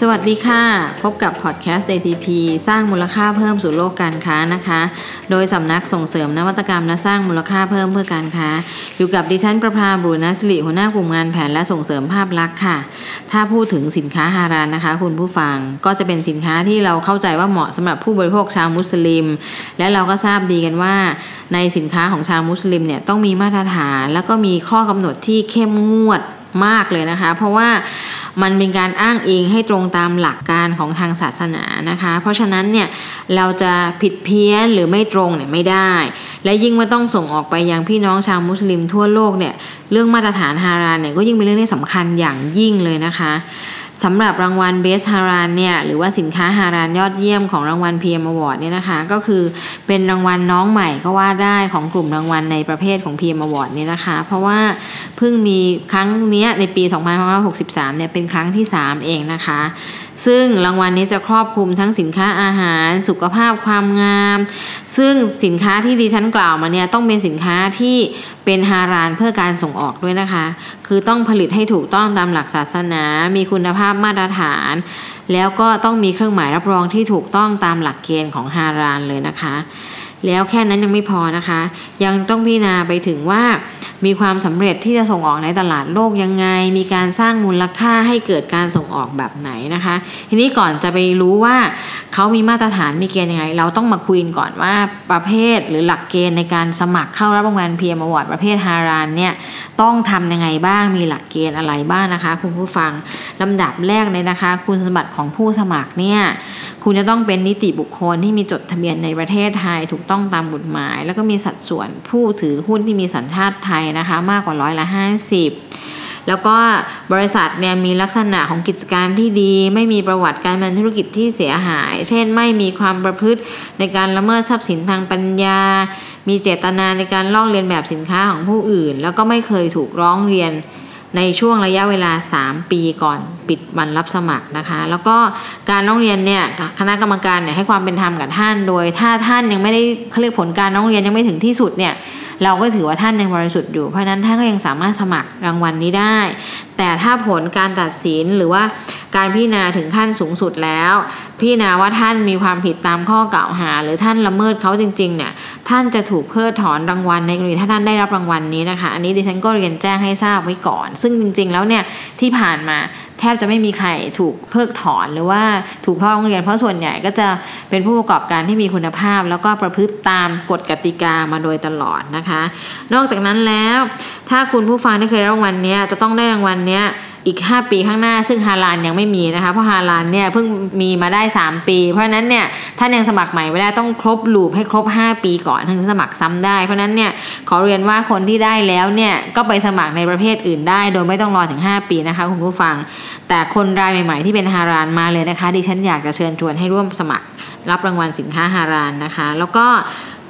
สวัสดีค่ะ พบกับพอดแคสต์ ATP สร้างมูลค่าเพิ่มสู่โลกการค้านะคะ โดยสำนักส่งเสริมนวัตกรรมและสร้างมูลค่าเพิ่มเพื่อการค้า อยู่กับดิฉันประภาบุรณสิริหัวหน้ากลุ่มงานแผนและส่งเสริมภาพลักษณ์ค่ะ ถ้าพูดถึงสินค้าฮารานนะคะ คุณผู้ฟังก็จะเป็นสินค้าที่เราเข้าใจว่าเหมาะสำหรับผู้บริโภคชาวมุสลิม และเราก็ทราบดีกันว่า ในสินค้าของชาวมุสลิมเนี่ยต้องมีมาตรฐาน แล้วก็มีข้อกำหนดที่เข้มงวด มากเลยนะคะ เพราะว่ามันเป็นการอ้างอิงให้ตรงตามหลักการของทางศาสนานะคะ เพราะฉะนั้นเนี่ยเราจะผิดเพี้ยนหรือไม่ตรงเนี่ยไม่ได้ และยิ่งว่าต้องส่งออกไปยังพี่น้องชาวมุสลิมทั่วโลกเนี่ยเรื่องมาตรฐานฮารานเนี่ยก็ยิ่งเป็นเรื่องที่สำคัญอย่างยิ่งเลยนะคะ สำหรับรางวัล Best h a r a n เนี่ยหรือว่าสินค้าฮารานยอดเยี่ยมของรางวัล PM Award เนี่ยนะคะก็คือเป็นรางวัลน้องใหม่ก็ว่าได้ของกลุ่มรางวัลในประเภทของ PM Award เนี่ยนะคะ เพราะว่าเพิ่งมีครั้งนี้ในปี 2563เนี่ยเป็นครั้งที่ 3 เองนะคะ ซึ่งรางวัลนี้จะครอบคลุมทั้งสินค้าอาหาร สุขภาพความงาม ซึ่งสินค้าที่ดิฉันกล่าวมาเนี่ยต้องเป็นสินค้าที่เป็นฮารานเพื่อการส่งออกด้วยนะคะ คือต้องผลิตให้ถูกต้องตามหลักศาสนา มีคุณภาพมาตรฐาน แล้วก็ต้องมีเครื่องหมายรับรองที่ถูกต้องตามหลักเกณฑ์ของฮารานเลยนะคะ แล้วแค่นั้นยังไม่พอนะคะ ยังต้องพิจารณาไปถึงว่า มีความสำเร็จที่จะส่งออกในตลาดโลกยังไง มีการสร้างมูลค่าให้เกิดการส่งออกแบบไหนนะคะ ทีนี้ก่อนจะไปรู้ว่าเขามีมาตรฐานมีเกณฑ์ยังไง เราต้องมาคุยก่อนว่าประเภทหรือหลักเกณฑ์ในการสมัครเข้ารับรางวัลเพียมอวอร์ดประเภทฮารานเนี่ยต้องทำยังไงบ้างมีหลักเกณฑ์อะไรบ้างนะคะ คุณผู้ฟังลำดับแรกเลยนะคะ คุณสมบัติของผู้สมัครเนี่ยคุณจะต้องเป็นนิติบุคคลที่มีจดทะเบียนในประเทศไทยถูกต้องตามกฎหมาย แล้วก็มีสัดส่วนผู้ถือหุ้นที่มีสัญชาติไทยนะคะมากกว่าร้อยละห้าสิบแล้วก็บริษัทเนี่ยมีลักษณะของกิจการที่ดี ไม่มีประวัติการดำเนินธุรกิจที่เสียหาย เช่นไม่มีความประพฤติในการละเมิดทรัพย์สินทางปัญญา มีเจตนาในการลอกเลียนแบบสินค้าของผู้อื่น แล้วก็ไม่เคยถูกร้องเรียน ในช่วงระยะเวลา 3 ปีก่อนปิดวันรับสมัครนะคะ แล้วก็การร้องเรียนเนี่ยคณะกรรมการเนี่ยให้ความเป็นธรรมกับท่าน โดยถ้าท่านยังไม่ได้เขาเรียกผลการร้องเรียนยังไม่ถึงที่สุดเนี่ย เราก็ถือว่าท่านยังบริสุทธิ์อยู่ เพราะนั้นท่านก็ยังสามารถสมัครรางวัลนี้ได้ แต่ถ้าผลการตัดสินหรือว่าการพิจารณาถึงขั้นสูงสุดแล้ว พิจารณาว่าท่านมีความผิดตามข้อกล่าวหา หรือท่านละเมิดเขาจริงๆเนี่ยท่านจะถูกเพิกถอนรางวัลในกรณีถ้าท่านได้รับรางวัลนี้นะคะ อันนี้ดิฉันก็เรียนแจ้งให้ทราบไว้ก่อน ซึ่งจริง ๆ แล้วเนี่ยที่ผ่านมา แทบจะไม่มีใครถูกเพิกถอนหรือว่าถูกทอดโรงเรียนเพราะส่วนใหญ่ก็จะเป็นผู้ประกอบการที่มีคุณภาพ แล้วก็ประพฤติตามกฎกติกามาโดยตลอดนะคะ นอกจากนั้นแล้ว ถ้าคุณผู้ฟังที่เคยได้รางวัลนี้จะต้องได้รางวัลนี้อีก 5 ปีข้างหน้าซึ่งฮาลานยังไม่มีนะคะ เพราะฮาลานเนี่ยเพิ่งมีมาได้ 3 ปี เพราะนั้นเนี่ยท่านยังสมัครใหม่ไม่ได้ต้องครบลูปให้ครบ 5 ปีก่อนถึงจะสมัครซ้ำได้ เพราะนั้นเนี่ยขอเรียนว่าคนที่ได้แล้วเนี่ยก็ไปสมัครในประเภทอื่นได้ โดยไม่ต้องรอถึง 5 ปีนะคะคุณผู้ฟัง แต่คนรายใหม่ๆที่เป็นฮารานมาเลยนะคะ ดิฉันอยากจะเชิญชวนให้ร่วมสมัคร รับรางวัลสินค้าฮารานนะคะ แล้วก็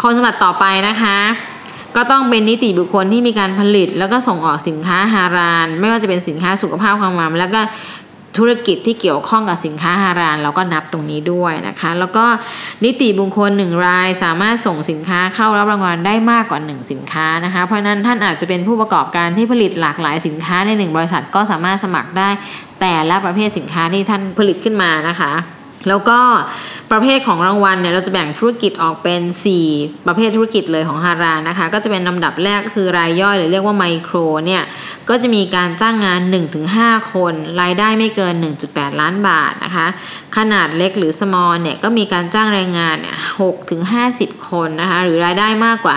คนสมัครต่อไปนะคะ ก็ต้องเป็นนิติบุคคลที่มีการผลิต แล้วก็ส่งออกสินค้าฮาราน ไม่ว่าจะเป็นสินค้าสุขภาพความงามแล้วก็ธุรกิจที่เกี่ยวข้องกับสินค้าฮารานเราก็นับตรงนี้ด้วยนะคะ แล้วก็นิติบุคคลหนึ่งรายสามารถส่งสินค้าเข้ารับรางวัลได้มากกว่า 1 สินค้านะคะ เพราะนั้นท่านอาจจะเป็นผู้ประกอบการที่ผลิตหลากหลายสินค้าในหนึ่งบริษัทก็สามารถสมัครได้แต่ละประเภทสินค้าที่ท่านผลิตขึ้นมานะคะ แล้วก็ประเภทของรางวัลเนี่ยเราจะแบ่งธุรกิจออกเป็น 4 ประเภทธุรกิจเลยของฮารานะคะ ก็จะเป็นลำดับแรกคือรายย่อยหรือเรียกว่าไมโครเนี่ยก็จะมีการจ้างงาน 1-5 คน รายได้ไม่เกิน 1.8 ล้านบาทนะคะ ขนาดเล็กหรือ small เนี่ยก็มีการจ้างแรงงานเนี่ย6-50 คนนะคะหรือรายได้มากกว่า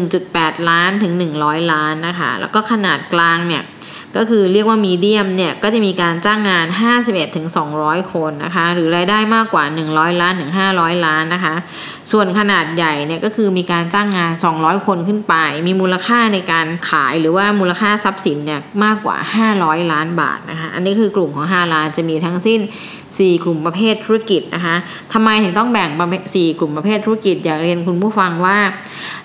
1.8 ล้านถึง 100 ล้านนะคะ แล้วก็ขนาดกลางเนี่ย ก็คือเรียกว่ามีเดียมเนี่ยก็จะมีการจ้างงาน 51ถึง200 คนนะคะ หรือรายได้มากกว่า 100 ล้านถึง500 ล้านนะคะส่วนขนาดใหญ่เนี่ยก็คือมีการจ้างงาน 200 คนขึ้นไป มีมูลค่าในการขายหรือว่ามูลค่าทรัพย์สินเนี่ยมากกว่า 500 ล้านบาทนะคะอันนี้คือกลุ่มของ 5 ล้านจะมีทั้งสิ้น 4 กลุ่มประเภทธุรกิจนะคะทำไมถึงต้องแบ่งสี่กลุ่มประเภทธุรกิจอยากเรียนคุณผู้ฟังว่า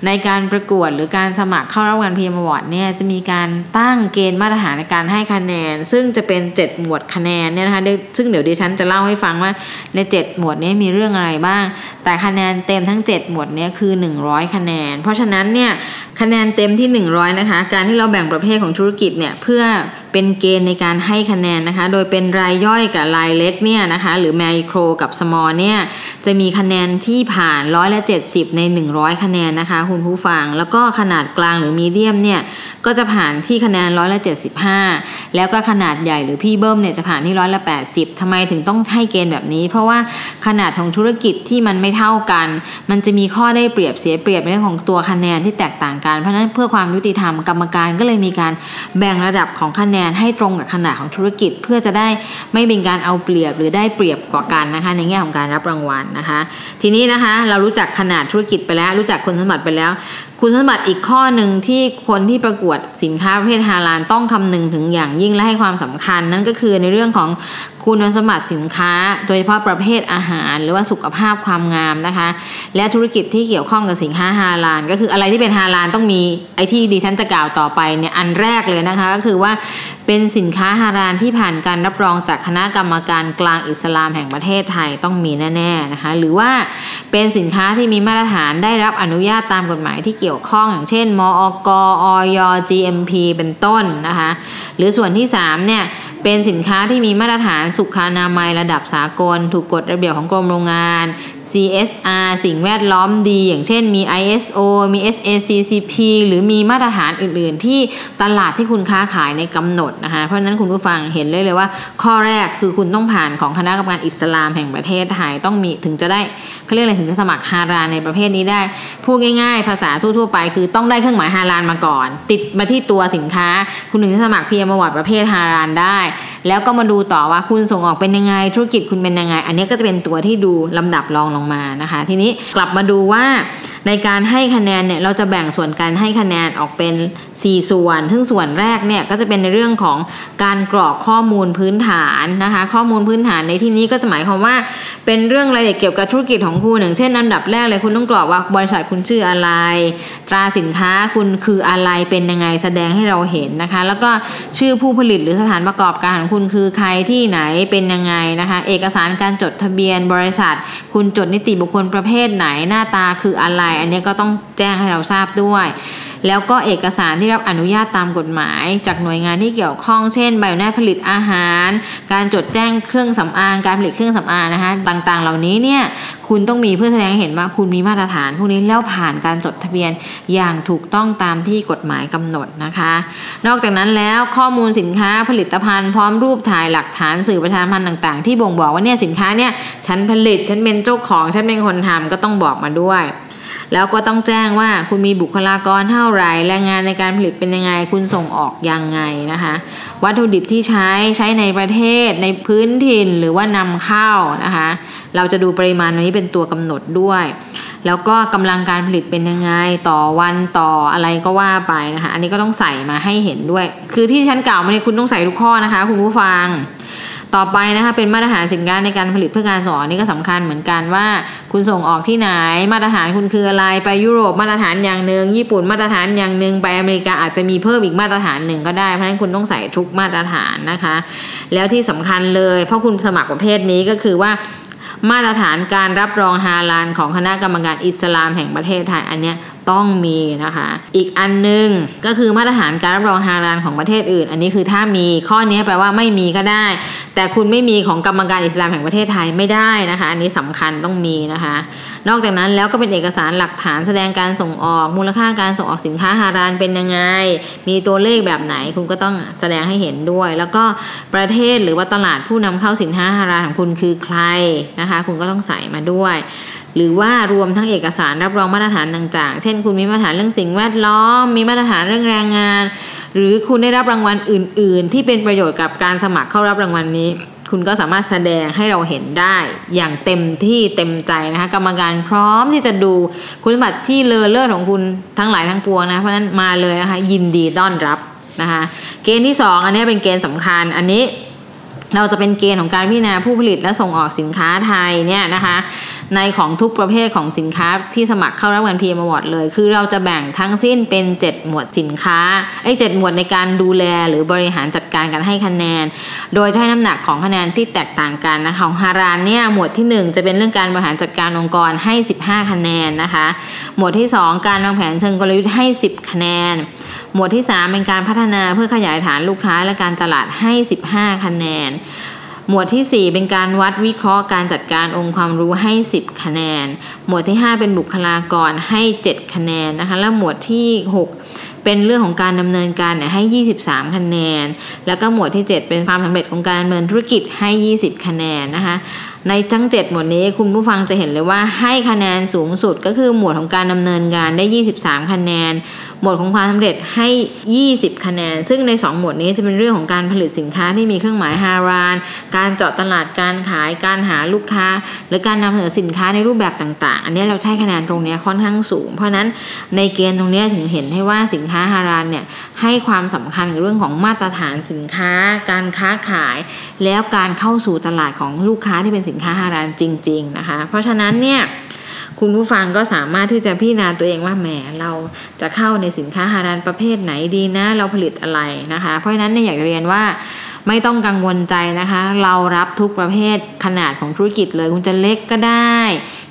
ในการประกวดหรือการสมัครเข้ารับงาน PM Award เนี่ยจะมีการตั้งเกณฑ์มาตรฐานในการให้คะแนน ซึ่งจะเป็น 7 หมวดคะแนนเนี่ยนะคะซึ่งเดี๋ยวดิฉันจะเล่าให้ฟังว่าใน 7 หมวดนี้มีเรื่องอะไรบ้าง แต่คะแนนเต็มทั้ง 7 หมวดนี้คือ 100 คะแนน เพราะฉะนั้นเนี่ยคะแนนเต็มที่ 100 นะคะ การที่เราแบ่งประเภทของธุรกิจเนี่ยเพื่อ เป็นเกณฑ์ในการให้คะแนนนะคะ โดยเป็นรายย่อยกับรายเล็กเนี่ยนะคะ หรือไมโครกับ small เนี่ยจะมีคะแนนที่ผ่านร้อยละ70 ใน 100 คะแนนนะคะ คุณผู้ฟัง แล้วก็ขนาดกลางหรือมีเดียมเนี่ยก็จะผ่านที่คะแนนร้อยละ75 แล้วก็ขนาดใหญ่หรือพี่เบิ้มเนี่ยจะผ่านที่ร้อยละ80ทำไมถึงต้องให้เกณฑ์แบบนี้ เพราะว่าขนาดของธุรกิจที่มันไม่เท่ากัน มันจะมีข้อได้เปรียบเสียเปรียบในเรื่องของตัวคะแนนที่แตกต่างกันเพราะนั้นเพื่อความยุติธรรมกรรมการก็เลยมีการแบ่งระดับของคะแนนให้ตรงกับขนาดของธุรกิจ เพื่อจะได้ไม่เป็นการเอาเปรียบหรือได้เปรียบกว่ากันนะคะ ในแง่ของการรับรางวัลนะคะ ทีนี้นะคะเรารู้จักขนาดธุรกิจไปแล้ว รู้จักคุณสมบัติไปแล้ว คุณสมบัติอีกข้อหนึ่งที่คนที่ประกวดสินค้าประเภทฮาลาลต้องคำนึงถึงอย่างยิ่งและให้ความสำคัญ นั่นก็คือในเรื่องของคุณสมบัติสินค้า โดยเฉพาะประเภทอาหาร หรือว่าสุขภาพความงามนะคะ และธุรกิจที่เกี่ยวข้องกับสินค้าฮาลาลก็คืออะไรที่เป็นฮาลาลต้องมีไอที่ดิฉันจะกล่าวต่อไปเนี่ยอันแรกเลยนะคะ ก็คือว่าเป็นสินค้าฮาลาลที่ผ่านการรับรองจากคณะกรรมการกลางอิสลามแห่งประเทศไทยต้องมีแน่ๆนะคะหรือว่าเป็นสินค้าที่มีมาตรฐานได้รับอนุญาตตามกฎหมายที่เกี่ยวี่ยวข้องอย่างเช่น มอกออย GMP เป็นต้นนะคะ หรือส่วนที่3เนี่ย เป็นสินค้าที่มีมาตรฐานสุขอนามัยระดับสากล ถูกกฎระเบียบของกรมโรงงาน CSR สิ่งแวดล้อมดี อย่างเช่นมี ISO มี SACCP หรือมีมาตรฐานอื่น ๆ ที่ตลาดที่คุณค้าขายในกำหนดนะคะ เพราะฉะนั้นคุณผู้ฟังเห็นเลยเลยว่า ข้อแรกคือคุณต้องผ่านของคณะกรรมการอิสลามแห่งประเทศไทยต้องมีถึงจะได้เขาเรียกอะไรถึงจะสมัครฮาลาลในประเภทนี้ได้ พูดง่ายๆ ภาษาทั่ว ๆ ไป คือต้องได้เครื่องหมายฮาลาลมาก่อน ติดมาที่ตัวสินค้า คุณถึงจะสมัคร PM Award ประเภทฮาลาลได้แล้วก็มาดูต่อว่าคุณส่งออกเป็นยังไง ธุรกิจคุณเป็นยังไง อันนี้ก็จะเป็นตัวที่ดูลำดับรองลงมานะคะ ทีนี้กลับมาดูว่า ในการให้คะแนนเนี่ยเราจะแบ่งส่วนการให้คะแนนออกเป็น 4 ส่วน ซึ่งส่วนแรกเนี่ยก็จะเป็นในเรื่องของการกรอกข้อมูลพื้นฐานนะคะ ข้อมูลพื้นฐานในที่นี้ก็จะหมายความว่า เป็นเรื่องรายละเอียดเกี่ยวกับธุรกิจของคุณอย่างเช่นอันดับแรกเลยคุณต้องกรอกว่าบริษัทคุณชื่ออะไร ตราสินค้าคุณคืออะไรเป็นยังไงแสดงให้เราเห็นนะคะ แล้วก็ชื่อผู้ผลิตหรือสถานประกอบการของคุณคือใครที่ไหนเป็นยังไงนะคะ เอกสารการจดทะเบียนบริษัท คุณจดนิติบุคคลประเภทไหนหน้าตาคืออะไรอันนี้ก็ต้องแจ้งให้เราทราบด้วย แล้วก็เอกสารที่รับอนุญาตตามกฎหมาย จากหน่วยงานที่เกี่ยวข้องเช่นใบอนุญาตผลิตอาหาร การจดแจ้งเครื่องสำอางการผลิตเครื่องสำอางนะคะต่างๆ เหล่านี้เนี่ยคุณต้องมีเพื่อแสดงให้เห็นว่าคุณมีมาตรฐานพวกนี้แล้วผ่านการจดทะเบียนอย่างถูกต้องตามที่กฎหมายกำหนดนะคะ นอกจากนั้นแล้วข้อมูลสินค้าผลิตภัณฑ์พร้อมรูปถ่ายหลักฐานสื่อประชาสัมพันธ์ต่าง ๆ ที่บ่งบอกว่าเนี่ยสินค้าเนี่ยฉันผลิตฉันเป็นเจ้าของฉันเป็นคนทำก็ต้องบอกมาด้วย แล้วก็ต้องแจ้งว่าคุณมีบุคลากรเท่าไหร่แรงงานในการผลิตเป็นยังไง คุณส่งออกยังไงนะคะ วัตถุดิบที่ใช้ใช้ในประเทศในพื้นถิ่นหรือว่านำเข้านะคะ เราจะดูปริมาณนี้เป็นตัวกำหนดด้วย แล้วก็กำลังการผลิตเป็นยังไงต่อวันต่ออะไรก็ว่าไปนะคะ อันนี้ก็ต้องใส่มาให้เห็นด้วย คือที่ฉันกล่าวมาเนี่ยคุณต้องใส่ทุกข้อนะคะ คุณผู้ฟัง ต่อไปนะคะเป็นมาตรฐานสินค้าในการผลิตเพื่อการส่งออกนี่ก็สำคัญเหมือนกันว่า คุณส่งออกที่ไหน มาตรฐานคุณคืออะไรไปยุโรปมาตรฐานอย่างหนึ่งญี่ปุ่นมาตรฐานอย่างหนึ่งไปอเมริกาอาจจะมีเพิ่มอีกมาตรฐานหนึ่งก็ได้เพราะฉะนั้นคุณต้องใส่ทุกมาตรฐานนะคะ แล้วที่สำคัญเลย เพราะคุณสมัครประเภทนี้ก็คือว่ามาตรฐานการรับรองฮาลาลของคณะกรรมการอิสลามแห่งประเทศไทยอันเนี้ย ต้องมีนะคะ อีกอันนึงก็คือมาตรฐานการรับรองฮาลาลของประเทศอื่น อันนี้คือถ้ามีข้อนี้แปลว่าไม่มีก็ได้ แต่คุณไม่มีของกรรมการอิสลามแห่งประเทศไทยไม่ได้นะคะ อันนี้สำคัญต้องมีนะคะ นอกจากนั้นแล้วก็เป็นเอกสารหลักฐานแสดงการส่งออกมูลค่าการส่งออกสินค้าฮาลาลเป็นยังไง มีตัวเลขแบบไหนคุณก็ต้องแสดงให้เห็นด้วย แล้วก็ประเทศหรือว่าตลาดผู้นำเข้าสินค้าฮาลาลของคุณคือใครนะคะ คุณก็ต้องใส่มาด้วย หรือว่ารวมทั้งเอกสารรับรองมาตรฐานต่างๆ เช่น คุณมีมาตรฐานเรื่องสิ่งแวดล้อม มีมาตรฐานเรื่องแรงงาน หรือคุณได้รับรางวัลอื่น ๆ ที่เป็นประโยชน์กับการสมัครเข้ารับรางวัลนี้ คุณก็สามารถแสดงให้เราเห็นได้อย่างเต็มที่เต็มใจนะคะกรรมการพร้อมที่จะดูคุณสมบัติที่เลอเลิศของคุณทั้งหลายทั้งปวงนะเพราะนั้นมาเลยนะคะยินดีต้อนรับนะคะเกณฑ์ที่ 2 อันนี้เป็นเกณฑ์สำคัญอันนี้เราจะเป็นเกณฑ์ของการพิจารณาผู้ผลิตและส่งออกสินค้าไทยเนี่ยนะคะ ในของทุกประเภทของสินค้าที่สมัครเข้ารับงาน PM Award เลย คือเราจะแบ่งทั้งสิ้นเป็น 7 หมวดสินค้าไอ้เหมวดในการดูแลหรือบริหารจัดการการให้คะแนน โดยใช้น้ำหนักของคะแนนที่แตกต่างกันนะคะของฮารานเนี่ยหมวดที่ 1 จะเป็นเรื่องการบริหารจัดการองค์กรให้ 15 คะแนนนะคะ หมวดที่ 2 การวางแผนเชิงกลยุทธ์ให้ 10 คะแนน หมวดที่ 3 เป็นการพัฒนาเพื่อขยายฐานลูกค้าและการตลาดให้ 15 คะแนน หมวดที่ 4 เป็นการวัดวิเคราะห์การจัดการองค์ความรู้ให้ 10 คะแนน หมวดที่ 5 เป็นบุคลากรให้ 7 คะแนนนะคะและหมวดที่ 6 เป็นเรื่องของการดำเนินการเนี่ยให้ 23 คะแนน แล้วก็หมวดที่ 7 เป็นความสำเร็จของการดำเนินธุรกิจให้ 20 คะแนนนะคะ ในจังเจ็ดหมวดนี้คุณผู้ฟังจะเห็นเลยว่าให้คะแนนสูงสุดก็คือหมวดของการดำเนินงานได้ 23 คะแนน หมวดของความสำเร็จให้ 20 คะแนน ซึ่งใน 2 หมวดนี้จะเป็นเรื่องของการผลิตสินค้าที่มีเครื่องหมายฮาราน การเจาะตลาดการขายการหาลูกค้า หรือการนำเสนอสินค้าในรูปแบบต่างๆ อันนี้เราใช้คะแนนตรงนี้ค่อนข้างสูง เพราะนั้นในเกณฑ์ตรงนี้ถึงเห็นให้ว่าสินค้าฮารานเนี่ยให้ความสำคัญกับเรื่องของมาตรฐานสินค้า การค้าขาย แล้วการเข้าสู่ตลาดของลูกค้าที่เป็นสินค้าฮาลานจริง ๆนะคะ เพราะฉะนั้นเนี่ยคุณผู้ฟังก็สามารถที่จะพิจารณาตัวเองว่าแหมเราจะเข้าในสินค้าฮารานประเภทไหนดีนะ เราผลิตอะไรนะคะ เพราะฉะนั้นเนี่ยอยากเรียนว่าไม่ต้องกังวลใจนะคะ เรารับทุกประเภทขนาดของธุรกิจเลย คุณจะเล็กก็ได้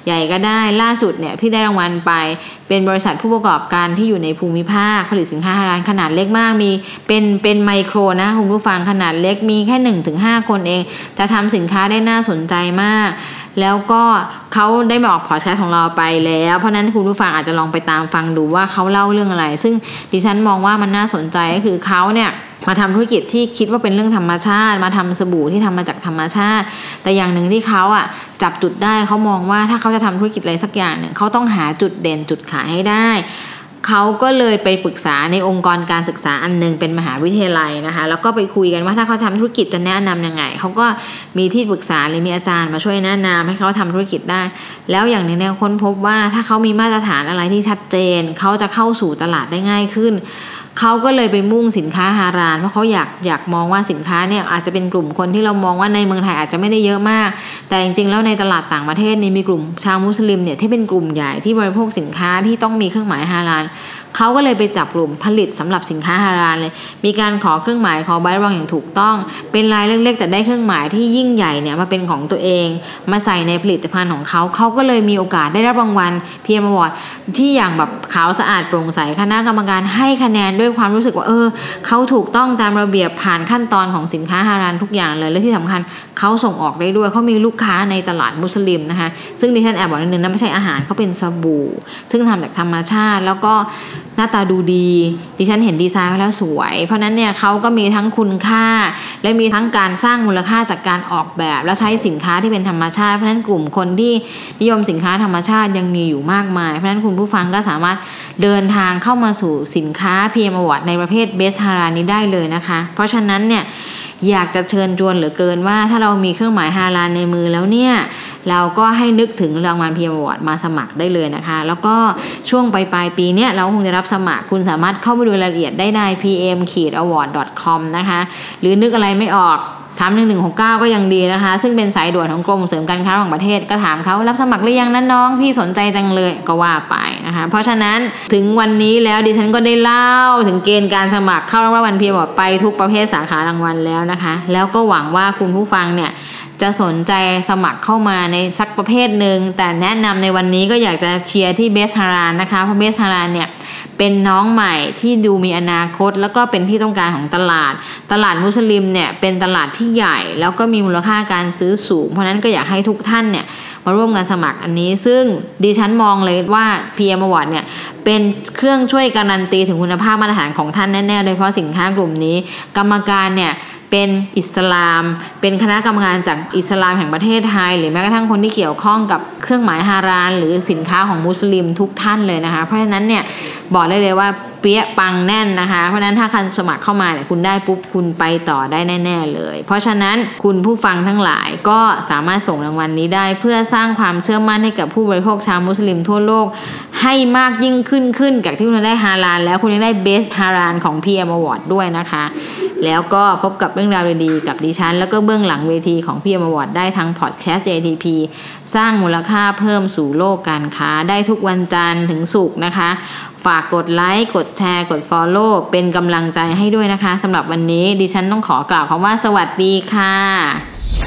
ใหญ่ก็ได้ล่าสุดเนี่ยพี่ได้รางวัลไปเป็นบริษัทผู้ประกอบการที่อยู่ในภูมิภาคผลิตสินค้าฮารานขนาดเล็กมากมีเป็นเป็นไมโครนะคุณผู้ฟังขนาดเล็กมีแค่1นถึงหคนเอง แต่ทำสินค้าได้น่าสนใจมาก แล้วก็เขาได้มาออกพอแคสต์ของเราไปแล้ว เพราะนั้นคุณผู้ฟังอาจจะลองไปตามฟังดูว่าเขาเล่าเรื่องอะไร ซึ่งดิฉันมองว่ามันน่าสนใจก็คือเขาเนี่ยมาทำธุรกิจที่คิดว่าเป็นเรื่องธรรมชาติ มาทำสบู่ที่ทำมาจากธรรมชาติ แต่อย่างหนึ่งที่เขาอะจับจุดได้เขามองว่าถ้าเขาจะทำธุรกิจอะไรสักอย่างหนึ่งเขาต้องหาจุดเด่นจุดขายให้ได้เขาก็เลยไปปรึกษาในองค์กรการศึกษาอันนึงเป็นมหาวิทยาลัยนะคะ แล้วก็ไปคุยกันว่าถ้าเขาทำธุรกิจจะแนะนํำยังไงเขาก็มีที่ปรึกษาหรือมีอาจารย์มาช่วยแนะนำให้เขาทำธุรกิจได้ แล้วอย่างนี้เนี่ยค้นพบว่าถ้าเขามีมาตรฐานอะไรที่ชัดเจน เขาจะเข้าสู่ตลาดได้ง่ายขึ้น เขาก็เลยไปมุ่งสินค้าฮารานเพราะเขาอยากอยากมองว่าสินค้าเนี่ยอาจจะเป็นกลุ่มคนที่เรามองว่าในเมืองไทยอาจจะไม่ได้เยอะมาก แต่จริงๆแล้วในตลาดต่างประเทศนี่มีกลุ่มชาวมุสลิมเนี่ยที่เป็นกลุ่มใหญ่ที่บริโภคสินค้าที่ต้องมีเครื่องหมายฮาราน เขาก็เลยไปจับกลุ่มผลิตสำหรับสินค้าฮาลาลเลย มีการขอเครื่องหมายขอใบรับรองอย่างถูกต้อง เป็นรายเล็กๆ แต่ได้เครื่องหมายที่ยิ่งใหญ่เนี่ยมาเป็นของตัวเอง มาใส่ในผลิตภัณฑ์ของเขาเขาก็เลยมีโอกาสได้รับรางวัล PM Award ที่อย่างแบบขาวสะอาดโปร่งใสคณะกรรมการให้คะแนนด้วยความรู้สึกว่าเออเขาถูกต้องตามระเบียบผ่านขั้นตอนของสินค้าฮาลาลทุกอย่างเลยและที่สำคัญเขาส่งออกได้ด้วยเขามีลูกค้าในตลาดมุสลิมนะคะซึ่งดิฉันแอบบอกนิดนึงนะไม่ใช่อาหารเขาเป็นสบู่ ซึ่งทำจากธรรมชาติแล้วก็ หน้าตาดูดี ดิฉันเห็นดีไซน์แล้วสวย เพราะนั้นเนี่ยเขาก็มีทั้งคุณค่า และมีทั้งการสร้างมูลค่าจากการออกแบบ และใช้สินค้าที่เป็นธรรมชาติ เพราะนั้นกลุ่มคนที่นิยมสินค้าธรรมชาติยังมีอยู่มากมาย เพราะนั้นคุณผู้ฟังก็สามารถเดินทางเข้ามาสู่สินค้า PM Award ในประเภทเบสฮารานี้ได้เลยนะคะ เพราะฉะนั้นเนี่ยอยากจะเชิญชวนเหลือเกินว่าถ้าเรามีเครื่องหมายฮาลานในมือแล้วเนี่ย เราก็ให้นึกถึงรางวัล PM Award มาสมัครได้เลยนะคะ แล้วก็ช่วงปลายปลายปีเนี้ยเราคงจะรับสมัครคุณสามารถเข้าไปดูรายละเอียดได้ใน pm award com นะคะหรือนึกอะไรไม่ออกถามหนึ่งหนึ่งหกเก้าก็ยังดีนะคะ ซึ่งเป็นสายด่วนของกรมส่งเสริมการค้าระหว่างประเทศก็ถามเขารับสมัครหรือยังนั้นน้องพี่สนใจจังเลยก็ว่าไปนะคะ เพราะฉะนั้นถึงวันนี้แล้วดิฉันก็ได้เล่าถึงเกณฑ์การสมัครเข้ารางวัล PM Award ไปทุกประเภทสาขารางวัลแล้วนะคะ แล้วก็หวังว่าคุณผู้ฟังเนี่ย จะสนใจสมัครเข้ามาในสักประเภทหนึ่งแต่แนะนำในวันนี้ก็อยากจะเชียร์ที่เบสฮารานนะคะเพราะเบสฮารานเนี่ย เป็นน้องใหม่ที่ดูมีอนาคต แล้วก็เป็นที่ต้องการของตลาด ตลาดมุสลิมเนี่ยเป็นตลาดที่ใหญ่ แล้วก็มีมูลค่าการซื้อสูง เพราะนั้นก็อยากให้ทุกท่านเนี่ยมาร่วมกันสมัครอันนี้ ซึ่งดิฉันมองเลยว่า PM Award เนี่ยเป็นเครื่องช่วยการันตีถึงคุณภาพมาตรฐานของท่านแน่ๆโดยเฉพาะสินค้ากลุ่มนี้ กรรมการเนี่ยเป็นอิสลาม เป็นคณะกรรมการจากอิสลามแห่งประเทศไทย หรือแม้กระทั่งคนที่เกี่ยวข้องกับเครื่องหมายฮาราน หรือสินค้าของมุสลิมทุกท่านเลยนะคะ เพราะฉะนั้นเนี่ยบอกได้เลยว่าเปี้ยปังแน่นนะคะ เพราะฉะนั้นถ้าคันสมัครเข้ามาเนี่ยคุณได้ปุ๊บคุณไปต่อได้แน่ ๆ เลย เพราะฉะนั้นคุณผู้ฟังทั้งหลายก็สามารถส่งรางวัลนนี้ได้ เพื่อสร้างความเชื่อมั่นให้กับผู้บริโภคชาวมุสลิมทั่วโลก ให้มากยิ่งขึ้นขึ้นจากที่คุณได้ฮารานแล้วคุณยังได้เบสฮารานของ PM Award ด้วยนะคะ แล้วก็พบกับเรื่องราวดีๆกับดิฉัน แล้วก็เบื้องหลังเวทีของ PM Award ได้ทั้ง podcast DITP สร้างมูลค่าเพิ่มสู่โลกการค้า ได้ทุกวันจันทร์ถึงศุกร์นะคะ ฝากกดไลค์ กดแชร์ กด Follow เป็นกำลังใจให้ด้วยนะคะสำหรับวันนี้ดิฉันต้องขอกล่าวคำว่าสวัสดีค่ะ